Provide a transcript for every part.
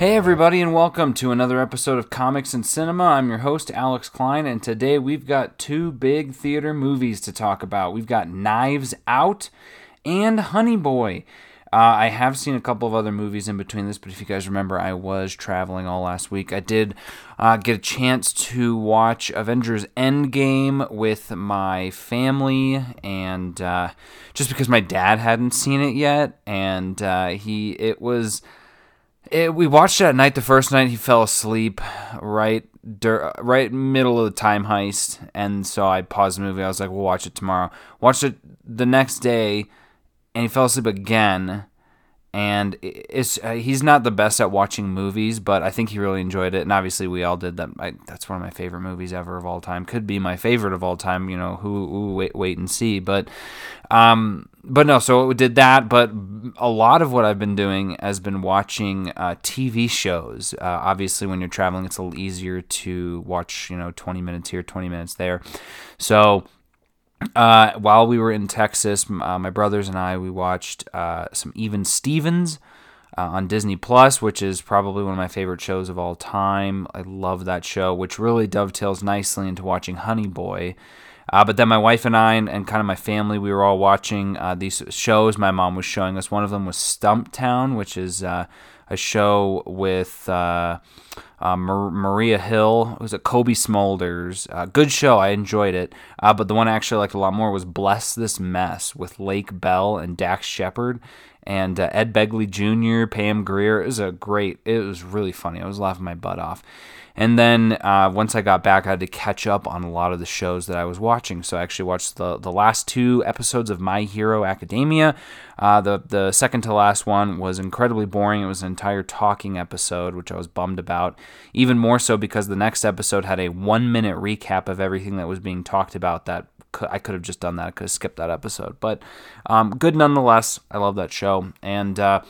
Hey, everybody, and welcome to another episode of Comics and Cinema. I'm your host, Alex Klein, and today we've got two big theater movies to talk about. We've got Knives Out and Honey Boy. Uh, I have seen a couple of other movies in between this, but if you guys remember, I was traveling all last week. I did uh, get a chance to watch Avengers Endgame with my family, and uh, just because my dad hadn't seen it yet, and uh, he it was it, we watched it at night. The first night, he fell asleep right dur- right middle of the time heist, and so I paused the movie. I was like, "We'll watch it tomorrow." Watched it the next day, and he fell asleep again. And it's uh, he's not the best at watching movies, but I think he really enjoyed it. And obviously, we all did that. I, that's one of my favorite movies ever of all time. Could be my favorite of all time. You know, who, who wait, wait and see. But um, but no, so it did that. But a lot of what I've been doing has been watching uh, TV shows. Uh, obviously, when you're traveling, it's a little easier to watch, you know, 20 minutes here, 20 minutes there. So uh, while we were in Texas, uh, my brothers and I, we watched uh, some Even Stevens. Uh, on Disney Plus, which is probably one of my favorite shows of all time. I love that show, which really dovetails nicely into watching Honey Boy, uh, but then my wife and I and, and, kind of my family, we were all watching uh, these shows. My mom was showing us. One of them was Stumptown, which is uh, a show with uh, uh, Maria Hill. It was a Cobie Smulders. Uh, good show. I enjoyed it. but the one I actually liked a lot more was Bless This Mess with Lake Bell and Dax Shepard and Ed Begley Jr., Pam Grier. It was a great. It was really funny. I was laughing my butt off. And then uh, once I got back, I had to catch up on a lot of the shows that I was watching. So I actually watched the, the last two episodes of My Hero Academia. Uh, the, the second to last one was incredibly boring. It was an entire talking episode, which I was bummed about. Even more so because the next episode had a one minute recap of everything that was being talked about that I could have just done that. I could have skipped that episode. But um, good nonetheless. I love that show. And uh,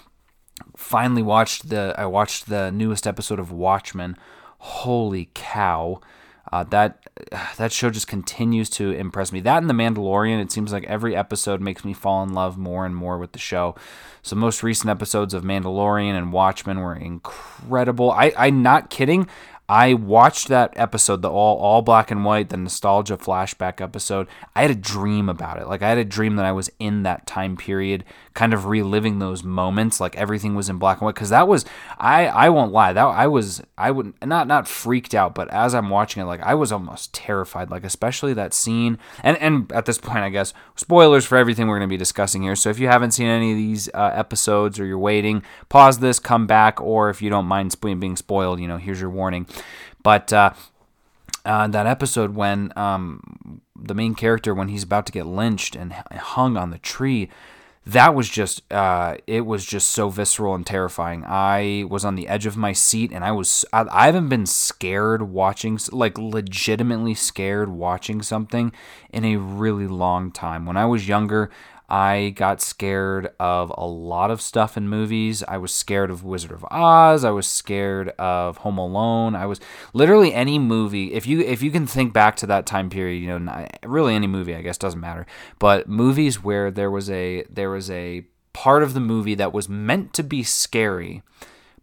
finally watched the I watched the newest episode of Watchmen holy cow. Uh, that that show just continues to impress me. That and The Mandalorian, it seems like every episode makes me fall in love more and more with the show. So most recent episodes of Mandalorian and Watchmen were incredible. I I'm not kidding. I watched that episode, the all all black and white, the nostalgia flashback episode. I had a dream about it. Like I had a dream that I was in that time period, kind of reliving those moments. Like everything was in black and white. Because that was, I I won't lie, that I was I would not not freaked out, but as I'm watching it, like I was almost terrified. Like especially that scene. And and at this point, I guess spoilers for everything we're going to be discussing here. So if you haven't seen any of these uh, episodes or you're waiting, pause this, come back, or if you don't mind being spoiled, you know, here's your warning. But uh, uh, that episode when um, the main character, when he's about to get lynched and hung on the tree, that was just uh, it was just so visceral and terrifying. I was on the edge of my seat, and I was I, I haven't been scared watching like legitimately scared watching something in a really long time. When I was younger, I got scared of a lot of stuff in movies. I was scared of Wizard of Oz. I was scared of Home Alone. I was literally any movie. If you if you can think back to that time period, you know, really any movie, I guess doesn't matter. But movies where there was a there was a part of the movie that was meant to be scary,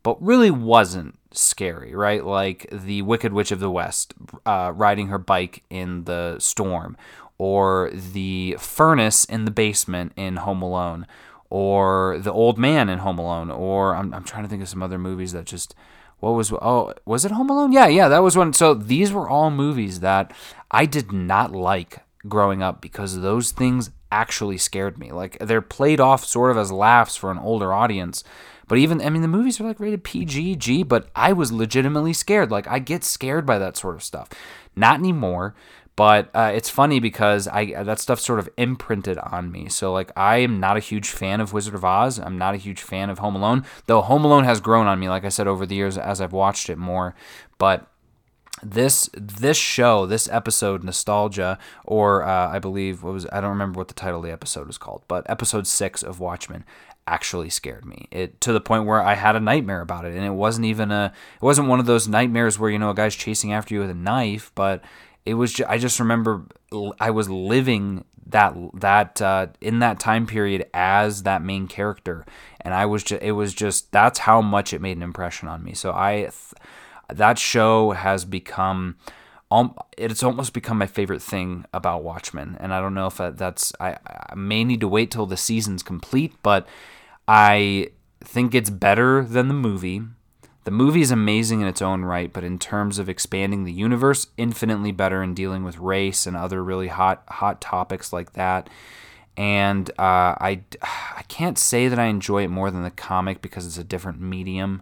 but really wasn't scary, right? Like the Wicked Witch of the West uh, riding her bike in the storm, or the furnace in the basement in Home Alone, or the old man in Home Alone, or I'm, I'm trying to think of some other movies that just what was oh was it Home Alone? Yeah, yeah, that was one. So these were all movies that I did not like growing up because those things actually scared me. Like they're played off sort of as laughs for an older audience. But even I mean the movies are like rated PG, G, but I was legitimately scared. Like I get scared by that sort of stuff. Not anymore but uh, it's funny because I that stuff sort of imprinted on me. So like I am not a huge fan of Wizard of Oz. I'm not a huge fan of Home Alone, though Home Alone has grown on me, like I said over the years as I've watched it more. But this this show, this episode, nostalgia, or uh, I believe what was I don't remember what the title of the episode was called, but episode six of Watchmen actually scared me. It to the point where I had a nightmare about it, and it wasn't even a it wasn't one of those nightmares where you know a guy's chasing after you with a knife, but it was I just remember I was living that that uh, in that time period as that main character, and I was just it was just that's how much it made an impression on me. So I that show has become it's almost become my favorite thing about Watchmen, and I don't know if that's I, I may need to wait till the season's complete, but I think it's better than the movie. The movie is amazing in its own right, but in terms of expanding the universe, infinitely better in dealing with race and other really hot hot topics like that. And uh, I I can't say that I enjoy it more than the comic because it's a different medium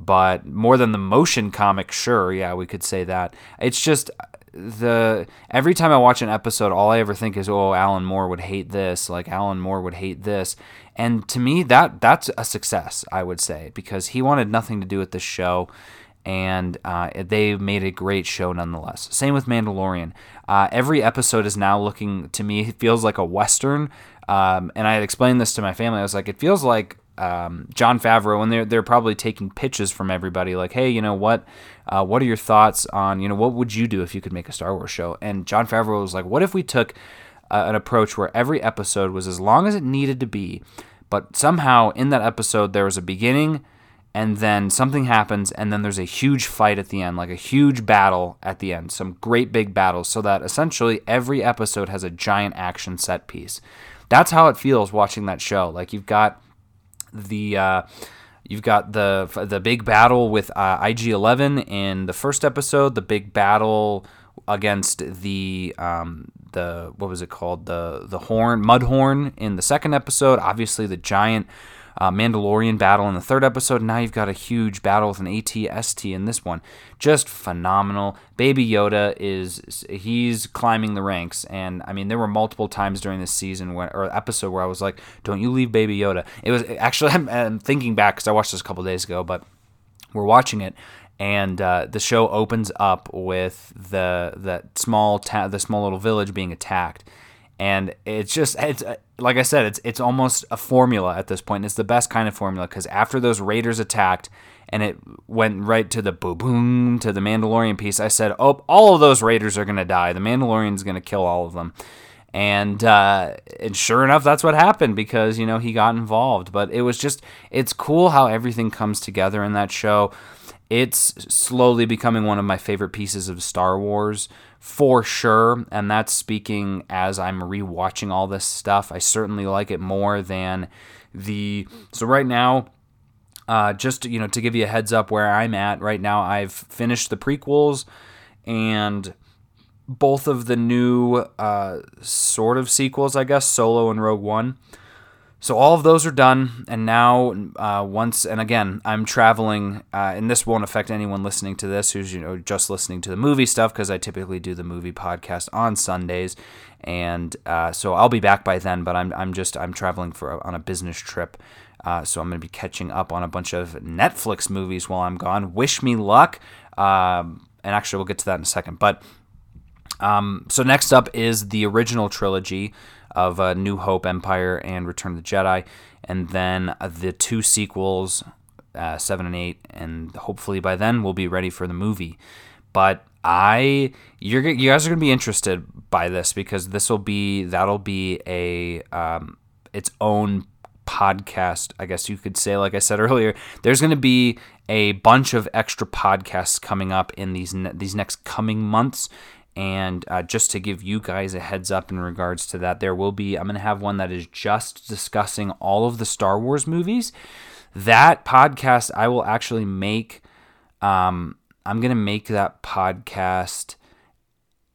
but more than the motion comic, sure, yeah, we could say that. It's just the every time I watch an episode, all I ever think is, "Oh, Alan Moore would hate this." Like Alan Moore would hate this, and to me, that that's a success, I would say, because he wanted nothing to do with this show, and uh, they made a great show nonetheless. Same with Mandalorian. Uh, every episode is now looking to me it feels like a western, um, and I had explained this to my family. I was like, it feels like um, Jon Favreau, and they're they're probably taking pitches from everybody, like, hey, you know what, uh, what are your thoughts on, you know, what would you do if you could make a Star Wars show? And Jon Favreau was like, what if we took uh, an approach where every episode was as long as it needed to be, but somehow in that episode there was a beginning, and then something happens, and then there's a huge fight at the end, like a huge battle at the end, some great big battles, so that essentially every episode has a giant action set piece. That's how it feels watching that show. Like you've got the uh, you've got the the big battle with uh, IG11 in the first episode, the big battle against the um, the what was it called the the horn mudhorn in the second episode. Obviously, the giant uh, Mandalorian battle in the third episode. Now you've got a huge battle with an ATST in this one. Just phenomenal. Baby Yoda is he's climbing the ranks, and I mean there were multiple times during this season when, or episode where I was like, "Don't you leave Baby Yoda." It was actually I'm, I'm thinking back because I watched this a couple days ago, but we're watching it and uh, the show opens up with the that small ta- the small little village being attacked and it's just it's like I said, it's it's almost a formula at this point. It's the best kind of formula because after those Raiders attacked and it went right to the boom boom to the Mandalorian piece, I said, oh, all of those Raiders are gonna die. The Mandalorian's gonna kill all of them. And uh, and sure enough, that's what happened because you know he got involved. But it was just it's cool how everything comes together in that show. It's slowly becoming one of my favorite pieces of Star Wars for sure. And that's speaking as I'm rewatching all this stuff. I certainly like it more than the. So right now, uh, just you know, to give you a heads up where I'm at right now, I've finished the prequels and both of the new uh, sort of sequels, I guess, Solo and Rogue One. So all of those are done, and now uh, once and again, I'm traveling, uh, and this won't affect anyone listening to this who's you know just listening to the movie stuff because I typically do the movie podcast on Sundays, and uh, so I'll be back by then. But I'm I'm just I'm traveling for on a business trip, uh, so I'm going to be catching up on a bunch of Netflix movies while I'm gone. Wish me luck, um, and actually we'll get to that in a second. But um, so next up is the original trilogy of uh, New Hope, Empire, and Return of the Jedi, and then uh, the two sequels, uh, seven and eight, and hopefully by then we'll be ready for the movie. But I, you're you guys are gonna be interested by this because this will be that'll be a um, its own podcast, I guess you could say. Like I said earlier, there's going to be a bunch of extra podcasts coming up in these ne- these next coming months, and uh, just to give you guys a heads up in regards to that, there will be, I'm going to have one that is just discussing all of the Star Wars movies. That podcast, I will actually make, um, I'm going to make that podcast.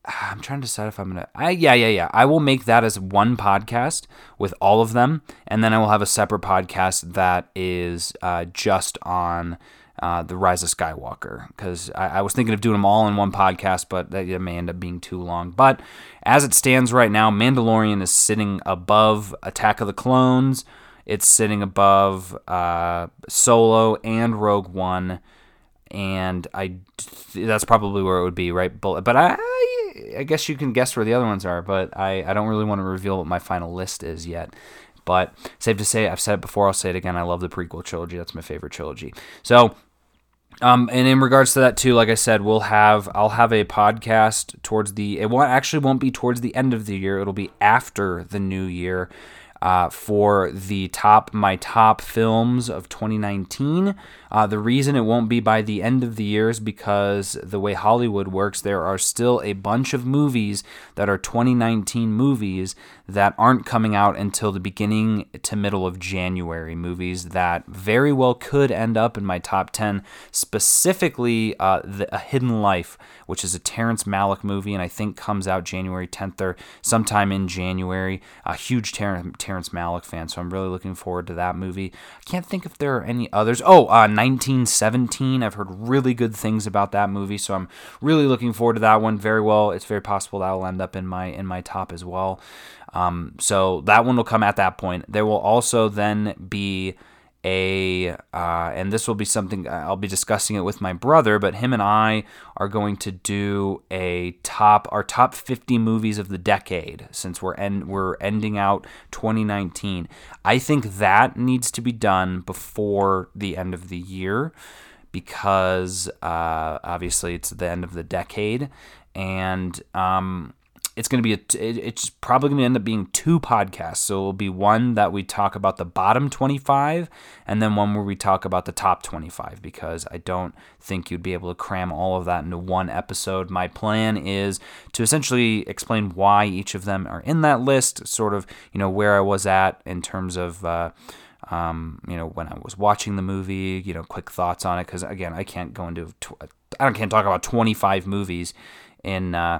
I'm trying to decide if I'm gonna. I, yeah, yeah, yeah. I will make that as one podcast with all of them, and then I will have a separate podcast that is uh, just on uh, the Rise of Skywalker because I, I, was thinking of doing them all in one podcast, but that may end up being too long. But as it stands right now, Mandalorian is sitting above Attack of the Clones. It's sitting above uh, Solo and Rogue One, and I that's probably where it would be, right? But I I guess you can guess where the other ones are, but I, I don't really want to reveal what my final list is yet. But safe to say, I've said it before, I'll say it again. I love the prequel trilogy. That's my favorite trilogy. So Um, and in regards to that too, like I said, we'll have I'll have a podcast towards the it won't actually won't be towards the end of the year. It'll be after the new year uh, for the top my top films of 2019. Uh, the reason it won't be by the end of the year is because the way Hollywood works, there are still a bunch of movies that are 2019 movies that aren't coming out until the beginning to middle of January. Movies that very well could end up in my top 10, specifically uh, the, A Hidden Life, which is a Terrence Malick movie, and I think comes out January 10th or sometime in January. A huge Ter- Terrence Malick fan, so I'm really looking forward to that movie. I can't think if there are any others. Oh, uh, 1917. I've heard really good things about that movie, so I'm really looking forward to that one. Very well, it's very possible that will end up in my in my top as well. Um, so that one will come at that point. There will also then be a, uh, and this will be something uh, I'll be discussing it with my brother, but him and I are going to do a top, our top 50 movies of the decade since we're end, we're ending out 2019. I think that needs to be done before the end of the year because uh, obviously it's the end of the decade and um, it's going to be a, it's probably going to end up being two podcasts. So it'll be one that we talk about the bottom 25 and then one where we talk about the top 25 because I don't think you'd be able to cram all of that into one episode. My plan is to essentially explain why each of them are in that list, sort of, you know, where I was at in terms of uh, um, you know, when I was watching the movie, you know, quick thoughts on it. Cause again, I can't go into, tw- I can't talk about 25 movies in, uh,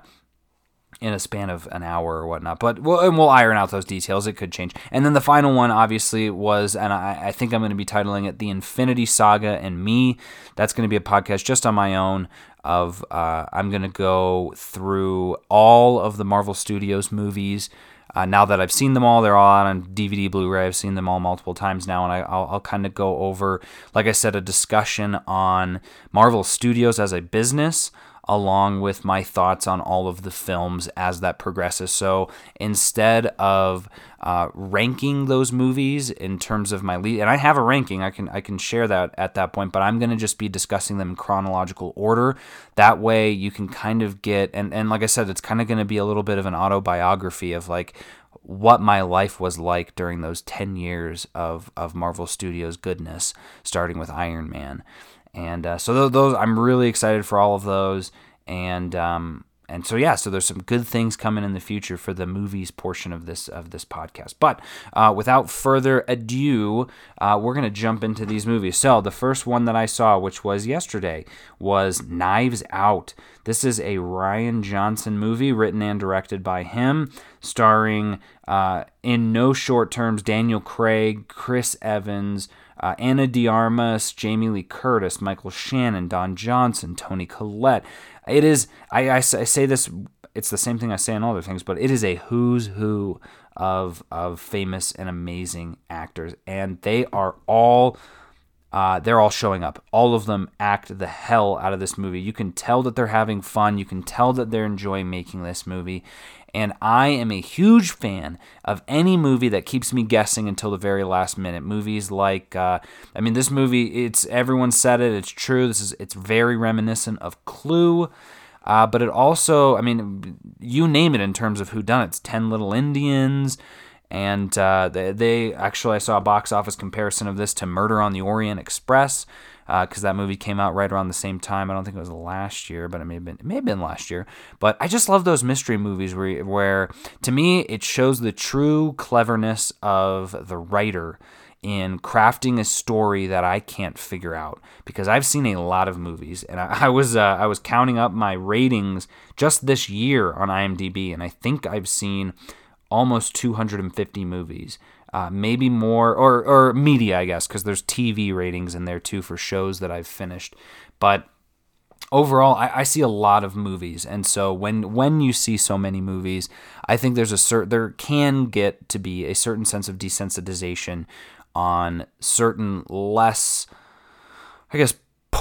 in a span of an hour or whatnot. But we'll, and we'll iron out those details. It could change. And then the final one, obviously, was, and I, I think I'm going to be titling it The Infinity Saga and Me. That's going to be a podcast just on my own. Of uh, I'm going to go through all of the Marvel Studios movies. Uh, now that I've seen them all, they're all on DVD, Blu-ray. I've seen them all multiple times now, and I, will I'll kind of go over, like I said, a discussion on Marvel Studios as a business, along with my thoughts on all of the films as that progresses. So instead of uh, ranking those movies in terms of my lead, and I have a ranking, I can I can share that at that point, but I'm going to just be discussing them in chronological order. That way, you can kind of get and and like I said, it's kind of going to be a little bit of an autobiography of like what my life was like during those 10 years of, of Marvel Studios goodness, starting with Iron Man. And uh, so those, I'm really excited for all of those. And um, and so yeah, so there's some good things coming in the future for the movies portion of this of this podcast. But uh, without further ado, uh, we're gonna jump into these movies. So the first one that I saw, which was yesterday, was Knives Out. This is a Rian Johnson movie written and directed by him, starring uh, in no short terms Daniel Craig, Chris Evans uh, Ana de Armas, Jamie Lee Curtis, Michael Shannon, Don Johnson, Toni Collette. It is, I, I, I say this, it's the same thing I say in all other things, but it is a who's who of, of famous and amazing actors. And they are all. Uh, they're all showing up. All of them act the hell out of this movie. You can tell that they're having fun. You can tell that they're enjoying making this movie. And I am a huge fan of any movie that keeps me guessing until the very last minute. Movies like, uh, I mean, this movie, it's everyone said it, it's true. This is it's very reminiscent of Clue. Uh, but it also, I mean, you name it in terms of who done it. It's Ten Little Indians, and uh, they, they, actually I saw a box office comparison of this to Murder on the Orient Express, because uh, that movie came out right around the same time. I don't think it was last year, but it may have been it may have been last year. But I just love those mystery movies where where to me it shows the true cleverness of the writer in crafting a story that I can't figure out because I've seen a lot of movies and I, I was uh, I was counting up my ratings just this year on IMDb and I think I've seen almost 250 movies uh, maybe more, or or media, I guess, because there's TV ratings in there too for shows that I've finished. But overall, I, I, see a lot of movies, and so when when you see so many movies, I think there's a certain there can get to be a certain sense of desensitization on certain less, I guess,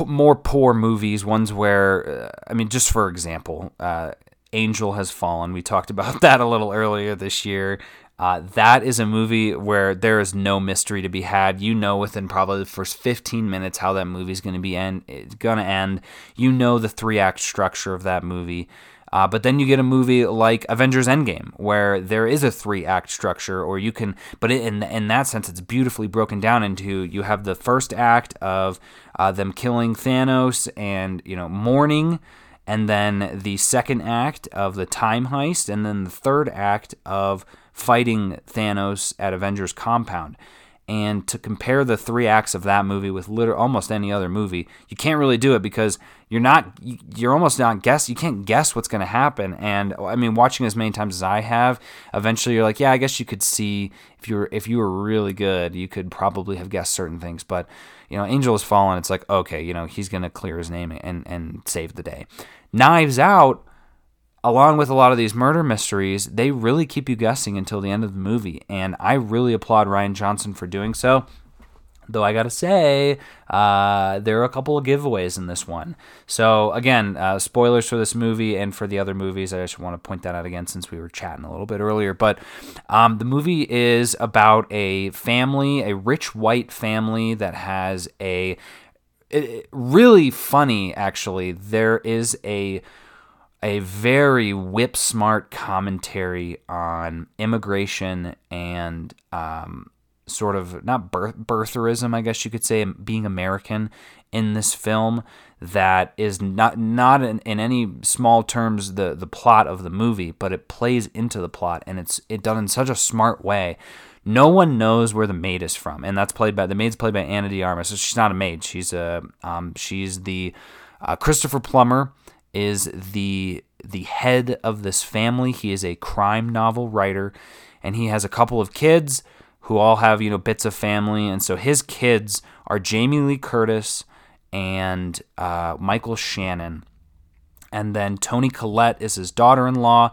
more poor movies. Ones where, uh, I mean, just for example, uh, Angel has fallen. We talked about that a little earlier this year. Uh, that is a movie where there is no mystery to be had. You know within probably the first 15 minutes how that movie is going to be end. It's going to end. You know the three act structure of that movie. Uh, but then you get a movie like Avengers Endgame, where there is a three act structure, or you can, but in in that sense, it's beautifully broken down into you have the first act of uh, them killing Thanos and you know mourning, and then the second act of the time heist, and then the third act of fighting Thanos at Avengers Compound. And to compare the three acts of that movie with literally almost any other movie you can't really do it because you're not you're almost not guess you can't guess what's going to happen. And i mean watching as many times as i have eventually you're like yeah i guess you could see if you were if you were really good you could probably have guessed certain things. But you know angel has fallen. It's like okay you know he's going to clear his name and and save the day. Knives out along with a lot of these murder mysteries, they really keep you guessing until the end of the movie. And I really applaud Rian Johnson for doing so. Though I gotta say, uh, there are a couple of giveaways in this one. So again, uh, spoilers for this movie and for the other movies. I just want to point that out again since we were chatting a little bit earlier. But um, the movie is about a family, a rich white family that has a it, really funny. Actually, there is a a very whip smart commentary on immigration and um, sort of not birth, birtherism, I guess you could say, being American in this film. That is not not in, in any small terms the the plot of the movie, but it plays into the plot, and it's it done in such a smart way. No one knows where the maid is from, and that's played by the maid's played by Ana de. So she's not a maid; she's a um, she's the uh, Christopher Plummer is the the head of this family. He is a crime novel writer, and he has a couple of kids who all have you know bits of family, and so his kids are Jamie Lee Curtis and uh, Michael Shannon, and then Toni Collette is his daughter-in-law.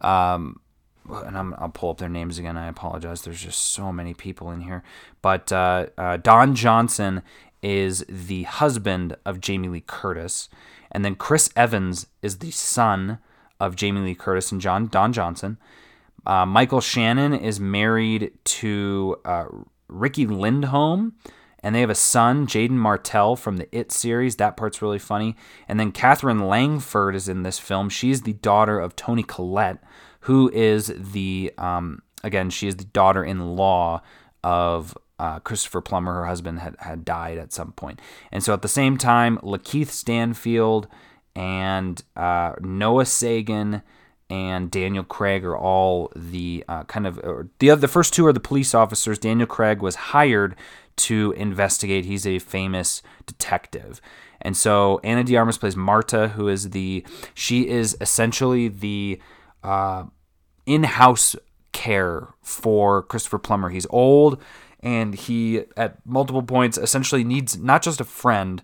Um, and i will pull up their names again. I apologize. There's just so many people in here. But uh, uh, Don Johnson is the husband of Jamie Lee Curtis. And then Chris Evans is the son of Jamie Lee Curtis and John Don Johnson. Uh, Michael Shannon is married to uh, Riki Lindhome, and they have a son, Jaeden Martell, from the It series. That part's really funny. And then Katherine Langford is in this film. She's the daughter of Toni Collette, who is the um, again, she is the daughter-in-law of uh, Christopher Plummer, her husband, had, had died at some point. And so at the same time, Lakeith Stanfield and uh, Noah Segan and Daniel Craig are all the uh, kind of the the first two are the police officers. Daniel Craig was hired to investigate. He's a famous detective. And so Ana de Armas plays Marta, who is the she is essentially the uh, in-house care for Christopher Plummer. He's old and he at multiple points essentially needs not just a friend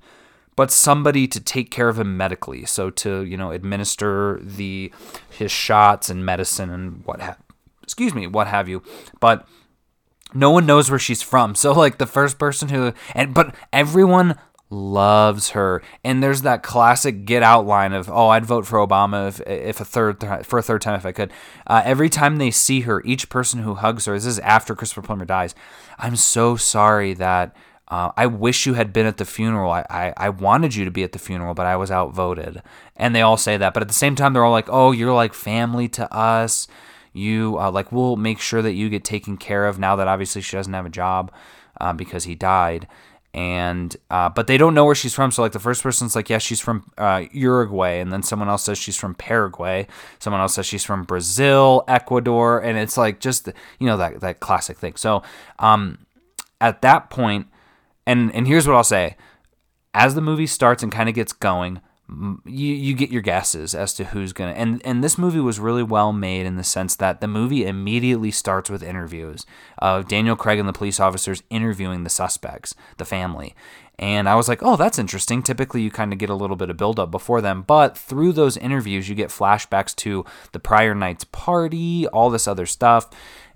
but somebody to take care of him medically. So to you know administer the his shots and medicine and what ha- excuse me what have you. But no one knows where she's from. So like the first person who and but everyone loves her. And there's that classic get out line of, "Oh, I'd vote for Obama if, if a third for a third time if I could." Uh, every time they see her, each person who hugs her, this is after Christopher Plummer dies. I'm so sorry that. Uh, I wish you had been at the funeral. I, I, I wanted you to be at the funeral, but I was outvoted. And they all say that. But at the same time, they're all like, oh, you're like family to us. You, uh, like, we'll make sure that you get taken care of now that obviously she doesn't have a job uh, because he died and uh, but they don't know where she's from. So like the first person's like, yeah, she's from uh, Uruguay, and then someone else says she's from Paraguay. Someone else says she's from Brazil, Ecuador, and it's like just you know that that classic thing. So um, at that point, and and here's what I'll say: as the movie starts and kind of gets going, you you get your guesses as to who's gonna and and this movie was really well made in the sense that the movie immediately starts with interviews of Daniel Craig and the police officers interviewing the suspects, the family. And I was like, oh, that's interesting. Typically, you kind of get a little bit of buildup before them, but through those interviews, you get flashbacks to the prior night's party, all this other stuff.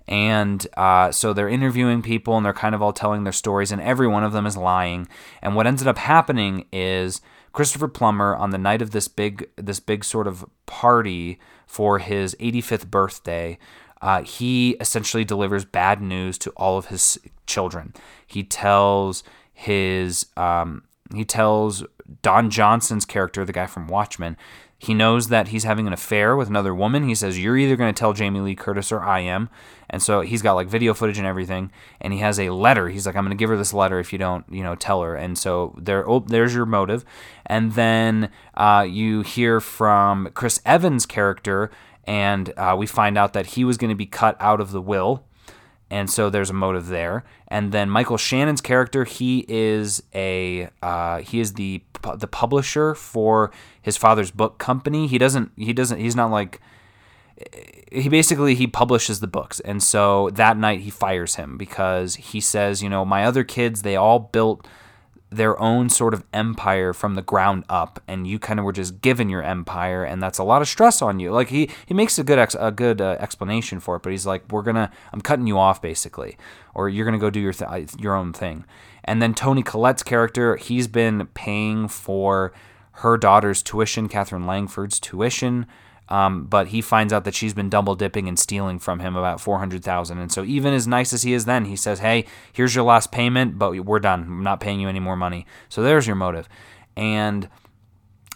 And uh, so they're interviewing people and they're kind of all telling their stories, and every one of them is lying. And what ended up happening is Christopher Plummer on the night of this big this big sort of party for his 85th birthday. uh, he essentially delivers bad news to all of his children. He tells his um, he tells Don Johnson's character, the guy from Watchmen, he knows that he's having an affair with another woman. He says, You're either going to tell Jamie Lee Curtis or I am. And so he's got like video footage and everything. And he has a letter. He's like, I'm going to give her this letter if you don't, you know, tell her. And so there, oh, there's your motive. And then uh, you hear from Chris Evans' character, and uh, we find out that he was going to be cut out of the will and so there's a motive there. And then Michael Shannon's character, he is a uh, he is the the publisher for his father's book company. He doesn't he doesn't he's not like he basically he publishes the books. And so that night he fires him because he says you know my other kids they all built their own sort of empire from the ground up and you kind of were just given your empire and that's a lot of stress on you. Like he he makes a good ex, a good uh, explanation for it but he's like we're going to I'm cutting you off basically or you're going to go do your th- your own thing. And then Toni Collette's character he's been paying for her daughter's tuition Katherine Langford's tuition um, but he finds out that she's been double dipping and stealing from him about 400,000. And so even as nice as he is then, he says, "Hey, here's your last payment, but we're done. I'm not paying you any more money." So there's your motive. And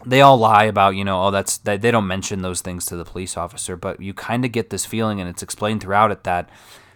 they all lie about, you know, oh that's they, they don't mention those things to the police officer, but you kind of get this feeling and it's explained throughout it that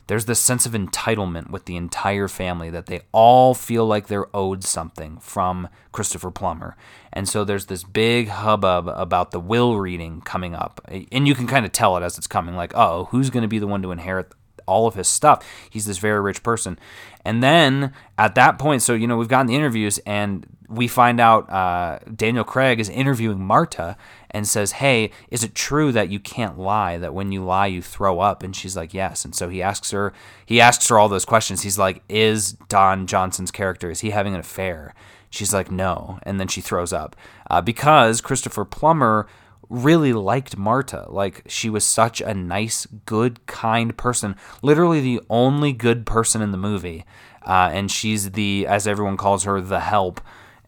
there's this sense of entitlement with the entire family that they all feel like they're owed something from Christopher Plummer. And so there's this big hubbub about the will reading coming up. And you can kind of tell it as it's coming like, oh, who's going to be the one to inherit all of his stuff? He's this very rich person. And then at that point, so, you know, we've gotten the interviews and we find out uh, Daniel Craig is interviewing Marta and says, Hey, is it true that you can't lie? That when you lie, you throw up? And she's like, Yes. And so he asks her, he asks her all those questions. He's like, Is Don Johnson's character, is he having an affair? She's like, No. And then she throws up uh, because Christopher Plummer really liked Marta. Like, she was such a nice, good, kind person. Literally the only good person in the movie. Uh, and she's the, as everyone calls her, the help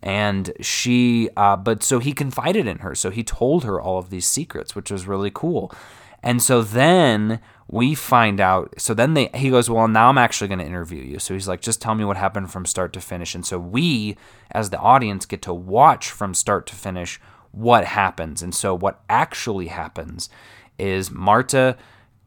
and she uh, but so he confided in her. So he told her all of these secrets which was really cool. And so then we find out so then they he goes well now i'm actually going to interview you. So he's like just tell me what happened from start to finish. And so we as the audience get to watch from start to finish what happens. And so what actually happens is marta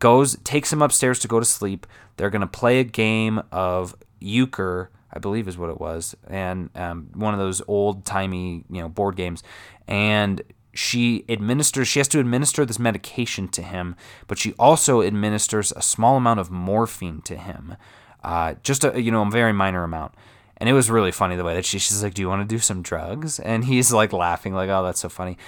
goes takes him upstairs to go to sleep. They're going to play a game of euchre I believe is what it was, and um, one of those old timey you know board games, and she administers she has to administer this medication to him, but she also administers a small amount of morphine to him, uh, just a you know a very minor amount. And it was really funny the way that she, she's like, "Do you want to do some drugs?" And he's like laughing, like, "Oh, that's so funny."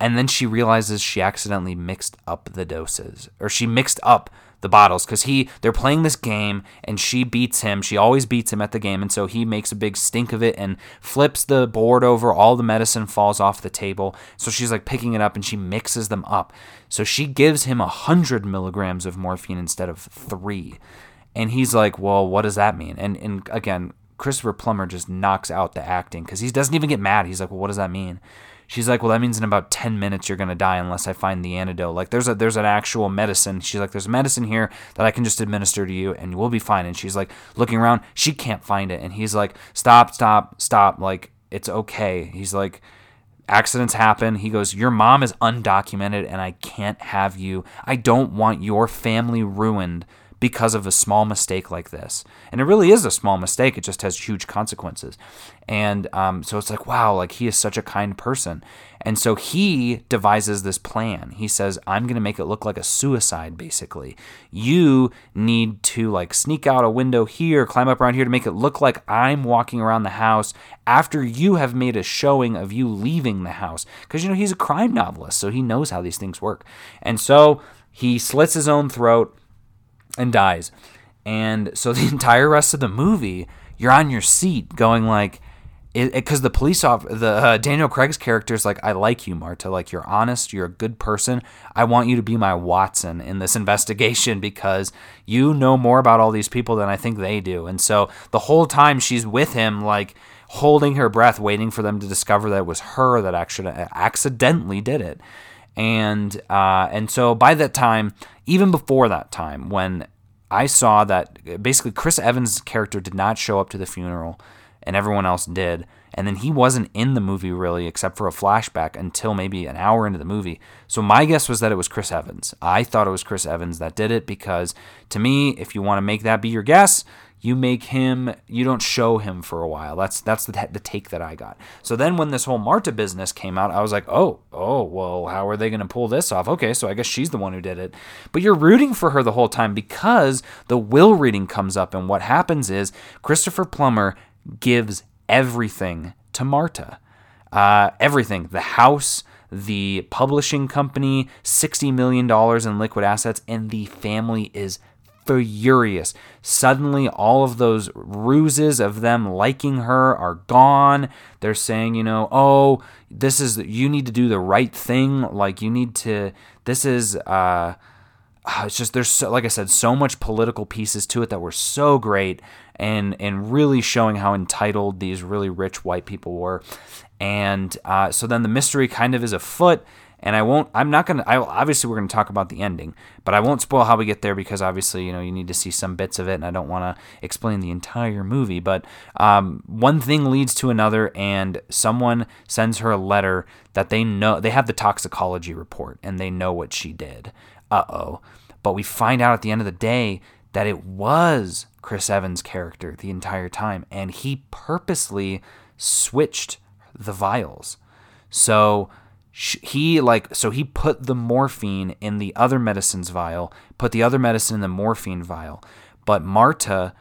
And then she realizes she accidentally mixed up the doses, or she mixed up the bottles because he they're playing this game and she beats him. She always beats him at the game, and so he makes a big stink of it and flips the board over. All the medicine falls off the table. So she's like picking it up and she mixes them up. So she gives him a hundred milligrams of morphine instead of three. And he's like, Well, what does that mean? And and again, Christopher Plummer just knocks out the acting because he doesn't even get mad. He's like, Well, what does that mean? She's like, well, that means in about ten minutes you're gonna die unless I find the antidote. Like, there's a there's an actual medicine. She's like, there's a medicine here that I can just administer to you and we'll be fine. And she's like, looking around, she can't find it. And he's like, stop, stop, stop. Like, it's okay. He's like, accidents happen. He goes, your mom is undocumented and I can't have you. I don't want your family ruined because of a small mistake like this. And it really is a small mistake, it just has huge consequences. And um, so it's like, wow, like he is such a kind person. And so he devises this plan. He says, I'm going to make it look like a suicide, basically. You need to like sneak out a window here, climb up around here to make it look like I'm walking around the house after you have made a showing of you leaving the house. Because, you know, he's a crime novelist, so he knows how these things work. And so he slits his own throat and dies. And so the entire rest of the movie, you're on your seat going like, because the police off the uh, Daniel Craig's character is like, I like you, Marta. Like you're honest, you're a good person. I want you to be my Watson in this investigation because you know more about all these people than I think they do. And so the whole time she's with him, like holding her breath, waiting for them to discover that it was her that actually accidentally did it. and uh, and so by that time, even before that time, when I saw that basically Chris Evans' character did not show up to the funeral, and everyone else did, and then he wasn't in the movie really except for a flashback until maybe an hour into the movie. So my guess was that it was Chris Evans. I thought it was Chris Evans that did it because to me, if you want to make that be your guess, you make him you don't show him for a while. That's that's the, the take that i got. So then when this whole marta business came out i was like oh oh well how are they going to pull this off? Okay so i guess she's the one who did it. But you're rooting for her the whole time because the will reading comes up and what happens is christopher plummer gives everything to marta uh, everything the house the publishing company $60 million in liquid assets and the family is furious. Suddenly, all of those ruses of them liking her are gone. They're saying, you know, oh, this is, you need to do the right thing. Like, you need to, this is, uh, it's just there's so, like I said, so much political pieces to it that were so great, and and really showing how entitled these really rich white people were, and uh, so then the mystery kind of is afoot and I won't. I'm not gonna. I obviously we're gonna talk about the ending, but I won't spoil how we get there because obviously you know you need to see some bits of it, and I don't want to explain the entire movie. But um, one thing leads to another, and someone sends her a letter that they know they have the toxicology report and they know what she did. Uh oh. But we find out at the end of the day that it was Chris Evans' character the entire time, and he purposely switched the vials. So he like so he put the morphine in the other medicine's vial put the other medicine in the morphine vial but marta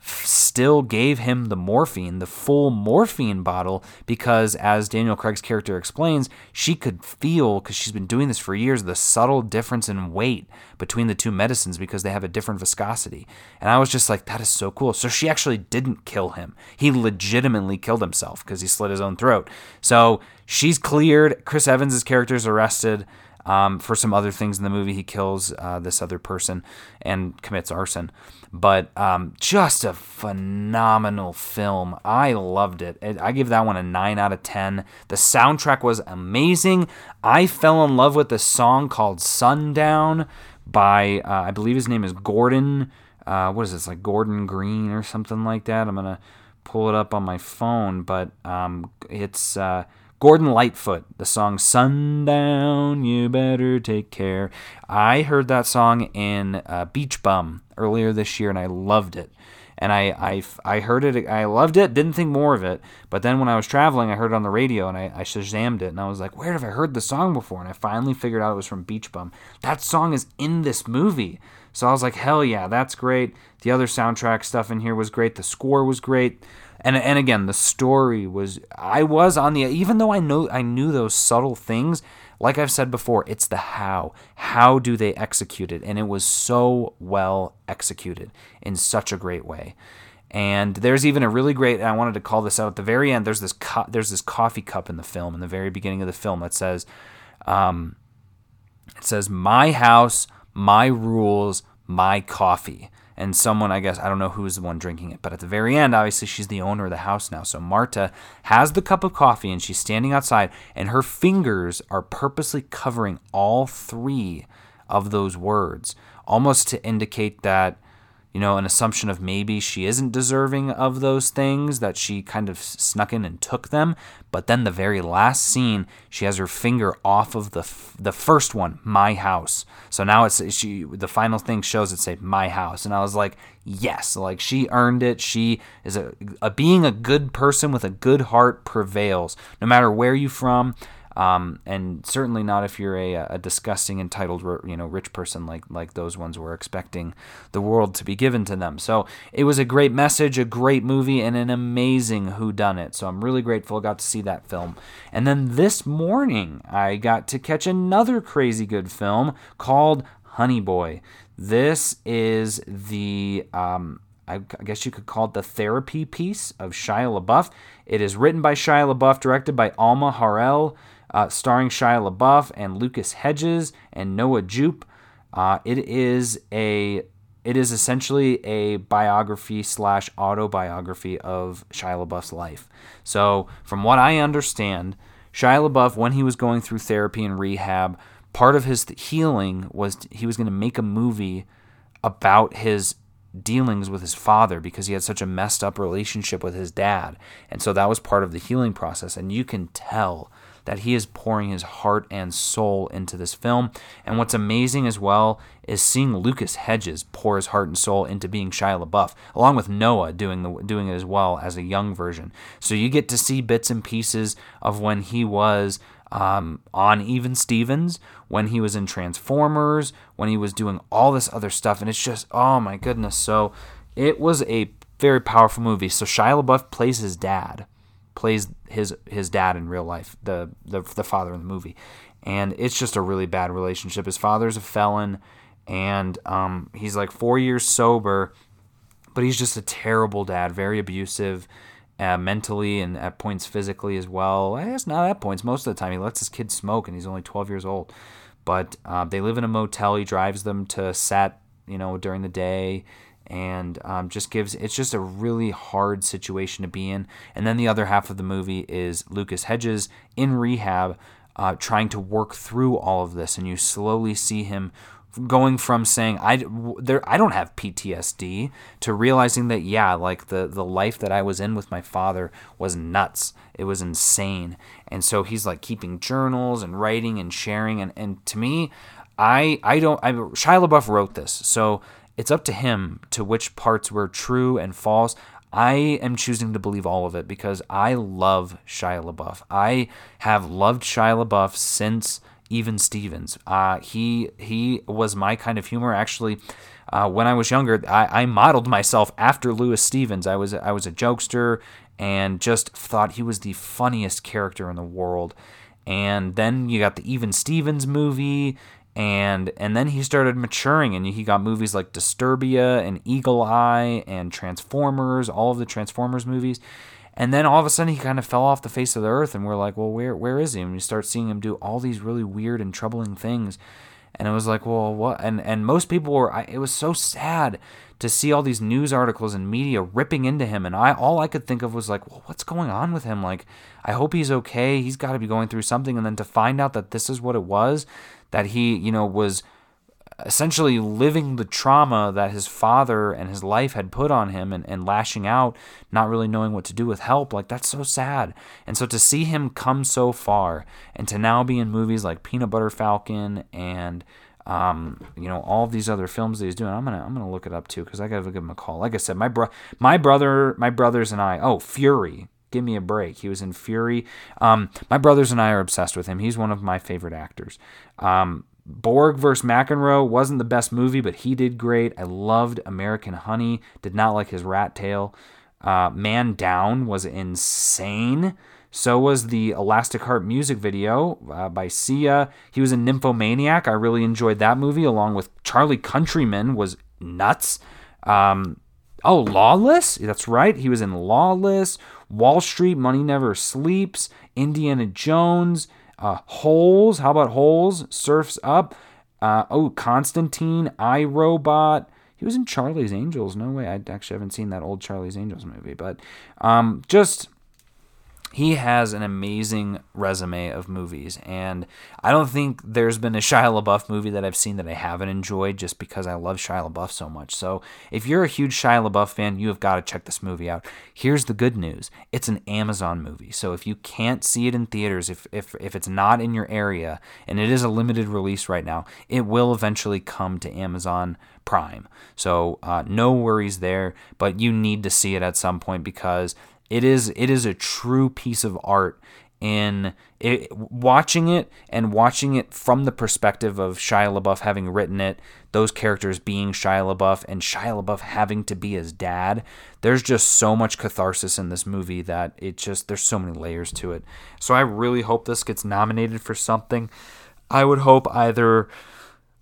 still gave him the morphine, the full morphine bottle, because as Daniel Craig's character explains, she could feel, because she's been doing this for years, the subtle difference in weight between the two medicines because they have a different viscosity. And I was just like, that is so cool. So she actually didn't kill him. He legitimately killed himself because he slit his own throat. So she's cleared. Chris Evans' character is arrested. Um, for some other things in the movie, he kills uh, this other person and commits arson. But um, just a phenomenal film. I loved it. I give that one a 9 out of 10. The soundtrack was amazing. I fell in love with a song called Sundown by, uh, I believe his name is Gordon. Uh, what is this, like Gordon Green or something like that? I'm going to pull it up on my phone, but um, it's. Gordon Lightfoot, the song Sundown, You Better Take Care. I heard that song in uh, Beach Bum earlier this year and I loved it. And I, I, I heard it, I loved it, didn't think more of it. But then when I was traveling, I heard it on the radio and I, I Shazammed it. And I was like, where have I heard the song before? And I finally figured out it was from Beach Bum. That song is in this movie. So I was like, hell yeah, that's great. The other soundtrack stuff in here was great. The score was great and and again the story was I was on the even though I know I knew those subtle things like I've said before it's the how. How do they execute it? And it was so well executed in such a great way. And there's even a really great I wanted to call this out at the very end there's this co- there's this coffee cup in the film in the very beginning of the film that says um, it says my house my rules my coffee and someone, I guess, I don't know who's the one drinking it, but at the very end, obviously, she's the owner of the house now. So Marta has the cup of coffee and she's standing outside, and her fingers are purposely covering all three of those words, almost to indicate that you know, an assumption of maybe she isn't deserving of those things, that she kind of snuck in and took them. But then the very last scene, she has her finger off of the f- the first one, my house. So now it's she the final thing shows it say my house, and I was like, yes, like she earned it. She is a, a being a good person with a good heart prevails, no matter where you from. Um, and certainly not if you're a, a disgusting entitled you know rich person like like those ones were expecting the world to be given to them. So it was a great message, a great movie, and an amazing who done it. So I'm really grateful I got to see that film. And then this morning I got to catch another crazy good film called Honey Boy. This is the um, I guess you could call it the therapy piece of Shia LaBeouf. It is written by Shia LaBeouf, directed by Alma Har'el, uh, starring Shia LaBeouf and Lucas Hedges and Noah Jupe. Uh, it is a it is essentially a biography slash autobiography of Shia LaBeouf's life. So, from what I understand, Shia LaBeouf, when he was going through therapy and rehab, part of his healing was he was going to make a movie about his dealings with his father because he had such a messed up relationship with his dad. And so that was part of the healing process. And you can tell that he is pouring his heart and soul into this film. And what's amazing as well is seeing Lucas Hedges pour his heart and soul into being Shia LaBeouf, along with Noah doing the doing it as well as a young version. So you get to see bits and pieces of when he was um, on Even Stevens, when he was in Transformers, when he was doing all this other stuff, and it's just oh my goodness. So it was a very powerful movie. So Shia LaBeouf plays his dad plays his his dad in real life, the the the father in the movie, and it's just a really bad relationship. His father's a felon, and um, he's like four years sober, but he's just a terrible dad, very abusive. Uh, mentally and at points physically as well. I guess not at points. Most of the time, he lets his kids smoke, and he's only 12 years old. But uh, they live in a motel. He drives them to set, you know, during the day and um, just gives it's just a really hard situation to be in. And then the other half of the movie is Lucas Hedges in rehab, uh, trying to work through all of this, and you slowly see him going from saying I there I don't have PTSD to realizing that yeah like the the life that I was in with my father was nuts. It was insane. And so he's like keeping journals and writing and sharing. And and to me I I don't I Shia LaBeouf wrote this. So it's up to him to which parts were true and false. I am choosing to believe all of it because I love Shia LaBeouf. I have loved Shia LaBeouf since even Stevens. Uh, he he was my kind of humor. Actually, uh, when I was younger, I, I modeled myself after Louis Stevens. I was I was a jokester and just thought he was the funniest character in the world. And then you got the Even Stevens movie, and and then he started maturing and he got movies like Disturbia and Eagle Eye and Transformers, all of the Transformers movies. And then all of a sudden he kind of fell off the face of the earth and we're like, "Well, where where is he?" And you start seeing him do all these really weird and troubling things. And it was like, "Well, what?" And and most people were I, it was so sad to see all these news articles and media ripping into him and I all I could think of was like, "Well, what's going on with him? Like, I hope he's okay. He's got to be going through something." And then to find out that this is what it was, that he, you know, was essentially living the trauma that his father and his life had put on him and, and lashing out, not really knowing what to do with help. Like, that's so sad. And so to see him come so far and to now be in movies like Peanut Butter Falcon and. Um, you know all these other films that he's doing. I'm gonna I'm gonna look it up too because I gotta give him a call. Like I said, my bro, my brother, my brothers and I. Oh, Fury. Give me a break. He was in Fury. Um, my brothers and I are obsessed with him. He's one of my favorite actors. Um, Borg versus McEnroe wasn't the best movie, but he did great. I loved American Honey. Did not like his rat tail. Uh, Man Down was insane. So was the Elastic Heart music video uh, by Sia. He was a Nymphomaniac. I really enjoyed that movie, along with Charlie Countryman was nuts. Um, oh, Lawless. That's right. He was in Lawless, Wall Street, Money Never Sleeps, Indiana Jones. Uh, Holes, how about Holes? Surfs Up. Uh, oh, Constantine, I Robot. He was in Charlie's Angels. No way. I actually haven't seen that old Charlie's Angels movie, but um, just he has an amazing resume of movies, and I don't think there's been a Shia LaBeouf movie that I've seen that I haven't enjoyed just because I love Shia LaBeouf so much. So if you're a huge Shia LaBeouf fan, you have got to check this movie out. Here's the good news: it's an Amazon movie, so if you can't see it in theaters, if if if it's not in your area, and it is a limited release right now, it will eventually come to Amazon Prime. So uh, no worries there, but you need to see it at some point because it is it is a true piece of art in it, watching it and watching it from the perspective of Shia LaBeouf having written it, those characters being Shia LaBeouf, and Shia LaBeouf having to be his dad. There's just so much catharsis in this movie that it just there's so many layers to it. So I really hope this gets nominated for something. I would hope either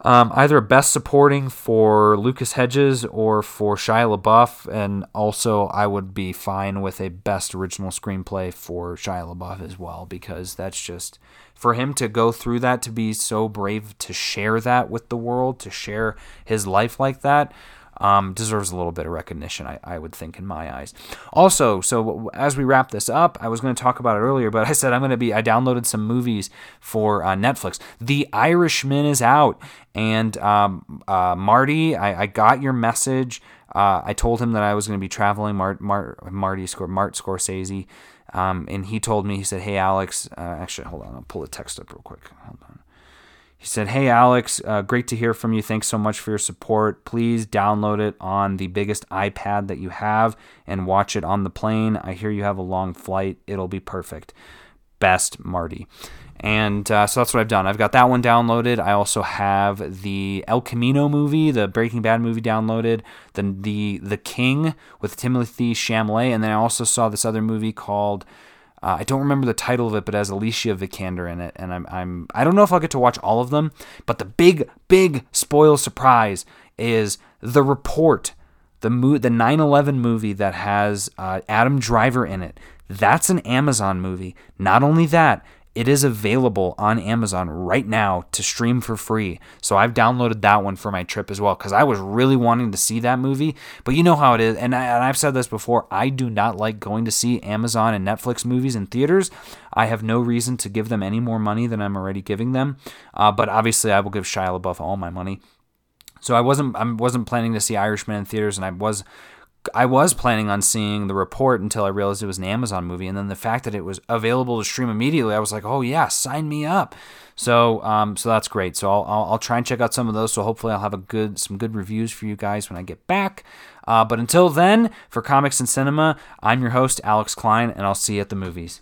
um, either a best supporting for Lucas Hedges or for Shia LaBeouf, and also I would be fine with a best original screenplay for Shia LaBeouf as well, because that's just for him to go through that, to be so brave to share that with the world, to share his life like that. Um, deserves a little bit of recognition, I, I would think, in my eyes. Also, so as we wrap this up, I was going to talk about it earlier, but I said I'm going to be, I downloaded some movies for uh, Netflix. The Irishman is out, and um, uh, Marty, I, I, got your message. Uh, I told him that I was going to be traveling. Mart, Mart, Marty, Mart Scorsese. Um, and he told me, he said, Hey, Alex, uh, actually, hold on, I'll pull the text up real quick. Hold on. He said, Hey, Alex, uh, great to hear from you. Thanks so much for your support. Please download it on the biggest iPad that you have and watch it on the plane. I hear you have a long flight. It'll be perfect. Best, Marty. And uh, so that's what I've done. I've got that one downloaded. I also have the El Camino movie, the Breaking Bad movie downloaded, the the the King with Timothée Chalamet, and then I also saw this other movie called uh, I don't remember the title of it, but it has Alicia Vikander in it, and I'm I'm I don't know if I'll get to watch all of them, but the big big spoil surprise is the report, the mo- the 9/11 movie that has uh, Adam Driver in it. That's an Amazon movie. Not only that, it is available on Amazon right now to stream for free. So I've downloaded that one for my trip as well because I was really wanting to see that movie. But you know how it is, and, I, and I've said this before I do not like going to see Amazon and Netflix movies in theaters. I have no reason to give them any more money than I'm already giving them. Uh, but obviously, I will give Shia LaBeouf all my money. So I wasn't I wasn't planning to see Irishman in theaters, and I was I was planning on seeing the report until I realized it was an Amazon movie, and then the fact that it was available to stream immediately, I was like, "Oh yeah, sign me up!" So, um, so that's great. So I'll, I'll, I'll try and check out some of those. So hopefully I'll have a good some good reviews for you guys when I get back. Uh, but until then, for comics and cinema, I'm your host Alex Klein, and I'll see you at the movies.